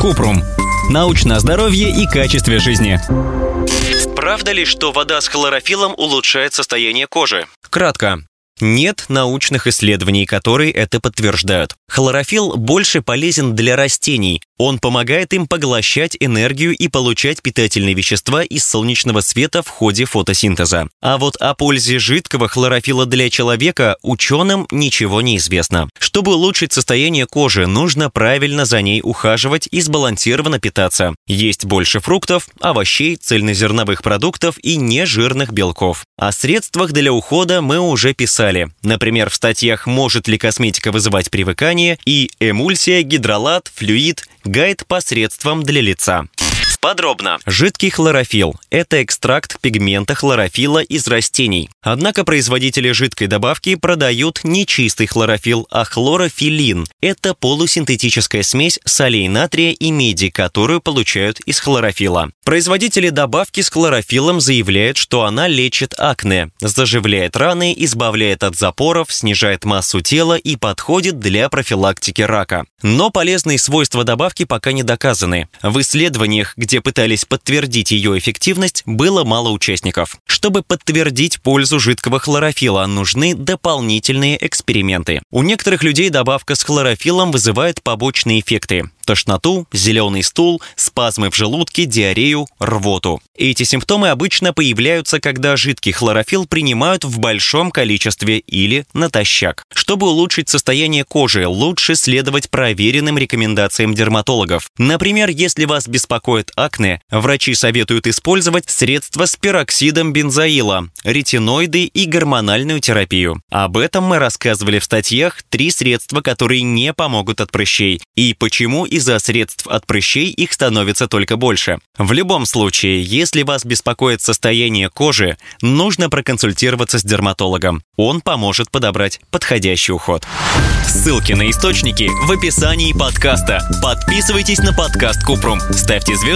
Купрум. Научное здоровье и качестве жизни. Правда ли, что вода с хлорофилом улучшает состояние кожи? Кратко. Нет научных исследований, которые это подтверждают. Хлорофилл больше полезен для растений. Он помогает им поглощать энергию и получать питательные вещества из солнечного света в ходе фотосинтеза. А вот о пользе жидкого хлорофилла для человека ученым ничего не известно. Чтобы улучшить состояние кожи, нужно правильно за ней ухаживать и сбалансированно питаться. Есть больше фруктов, овощей, цельнозерновых продуктов и нежирных белков. О средствах для ухода мы уже писали. Например, в статьях «Может ли косметика вызывать привыкание» и «Эмульсия, гидролат, флюид, гайд по средствам для лица». Подробно. Жидкий хлорофилл – это экстракт пигмента хлорофилла из растений. Однако производители жидкой добавки продают не чистый хлорофилл, а хлорофилин. Это полусинтетическая смесь солей натрия и меди, которую получают из хлорофилла. Производители добавки с хлорофиллом заявляют, что она лечит акне, заживляет раны, избавляет от запоров, снижает массу тела и подходит для профилактики рака. Но полезные свойства добавки пока не доказаны. В исследованиях, где пытались подтвердить ее эффективность, было мало участников. Чтобы подтвердить пользу жидкого хлорофилла, нужны дополнительные эксперименты. У некоторых людей добавка с хлорофиллом вызывает побочные эффекты тошноту, зеленый стул, спазмы в желудке, диарею, рвоту. Эти симптомы обычно появляются, когда жидкий хлорофилл принимают в большом количестве или натощак. Чтобы улучшить состояние кожи, лучше следовать проверенным рекомендациям дерматологов. Например, если вас беспокоит акне, врачи советуют использовать средства с пероксидом бензоила, ретиноиды и гормональную терапию. Об этом мы рассказывали в статьях «Три средства, которые не помогут от прыщей» и почему из-за средств от прыщей их становится только больше. В любом случае, если вас беспокоит состояние кожи, нужно проконсультироваться с дерматологом. Он поможет подобрать подходящий уход. Ссылки на источники в описании подкаста. Подписывайтесь на подкаст Купрум, ставьте